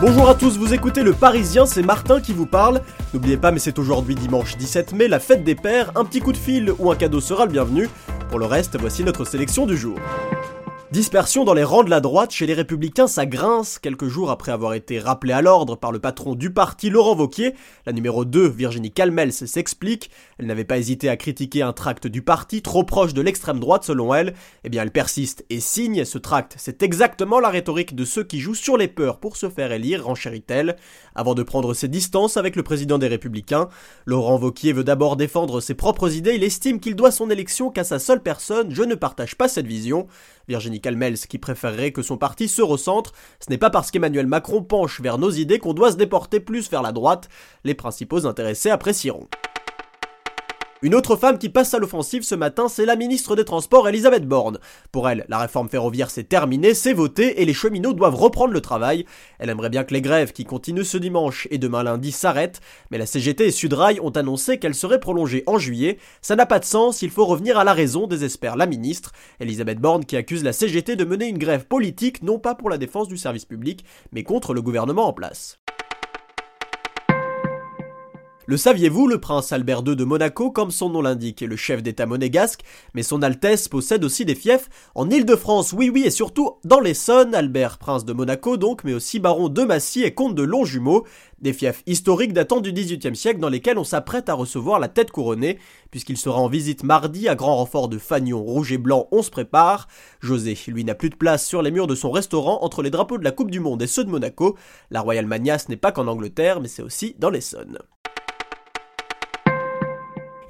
Bonjour à tous, vous écoutez Le Parisien, c'est Martin qui vous parle. N'oubliez pas, mais c'est aujourd'hui dimanche 17 mai, la fête des pères. Un petit coup de fil ou un cadeau sera le bienvenu. Pour le reste, voici notre sélection du jour. Dispersion dans les rangs de la droite, chez les Républicains, ça grince. Quelques jours après avoir été rappelé à l'ordre par le patron du parti, Laurent Vauquier, la numéro 2, Virginie Calmels, s'explique. Elle n'avait pas hésité à critiquer un tract du parti, trop proche de l'extrême droite selon elle. Eh bien, elle persiste et signe. Ce tract, c'est exactement la rhétorique de ceux qui jouent sur les peurs pour se faire élire, renchérit-elle. Avant de prendre ses distances avec le président des Républicains, Laurent Vauquier veut d'abord défendre ses propres idées. Il estime qu'il doit son élection qu'à sa seule personne. Je ne partage pas cette vision. Qui préférerait que son parti se recentre, ce n'est pas parce qu'Emmanuel Macron penche vers nos idées qu'on doit se déporter plus vers la droite, les principaux intéressés apprécieront. Une autre femme qui passe à l'offensive ce matin, c'est la ministre des Transports, Elisabeth Borne. Pour elle, la réforme ferroviaire s'est terminée, c'est voté et les cheminots doivent reprendre le travail. Elle aimerait bien que les grèves qui continuent ce dimanche et demain lundi s'arrêtent, mais la CGT et Sudrail ont annoncé qu'elles seraient prolongées en juillet. Ça n'a pas de sens, il faut revenir à la raison, désespère la ministre. Elisabeth Borne qui accuse la CGT de mener une grève politique, non pas pour la défense du service public, mais contre le gouvernement en place. Le saviez-vous, le prince Albert II de Monaco, comme son nom l'indique, est le chef d'État monégasque, mais son Altesse possède aussi des fiefs en Île-de-France, oui oui, et surtout dans l'Essonne, Albert, prince de Monaco donc, mais aussi baron de Massy et comte de Longjumeau, des fiefs historiques datant du XVIIIe siècle dans lesquels on s'apprête à recevoir la tête couronnée, puisqu'il sera en visite mardi à grand renfort de fanion rouge et blanc, on se prépare. José, lui, n'a plus de place sur les murs de son restaurant entre les drapeaux de la Coupe du Monde et ceux de Monaco. La Royal Mania, ce n'est pas qu'en Angleterre, mais c'est aussi dans l'Essonne.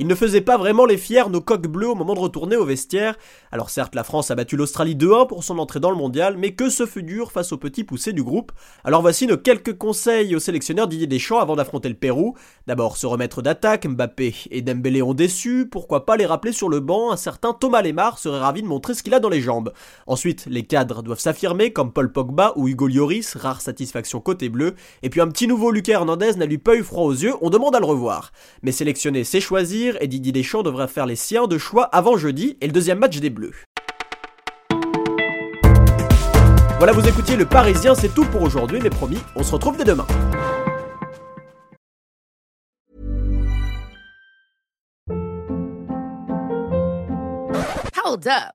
Il ne faisait pas vraiment les fiers nos coqs bleus au moment de retourner au vestiaire. Alors certes, la France a battu l'Australie 2-1 pour son entrée dans le mondial, mais que ce fut dur face aux petits poussés du groupe. Alors voici nos quelques conseils au sélectionneur Didier Deschamps avant d'affronter le Pérou. D'abord se remettre d'attaque, Mbappé et Dembélé ont déçu, pourquoi pas les rappeler sur le banc, un certain Thomas Lemar serait ravi de montrer ce qu'il a dans les jambes. Ensuite, les cadres doivent s'affirmer comme Paul Pogba ou Hugo Lloris, rare satisfaction côté bleu, et puis un petit nouveau Lucas Hernandez n'a lui pas eu froid aux yeux, on demande à le revoir. Mais sélectionner c'est choisir et Didier Deschamps devrait faire les siens de choix avant jeudi et le deuxième match des Bleus. Voilà, vous écoutiez le Parisien, c'est tout pour aujourd'hui, mais promis, on se retrouve dès demain. Hold up.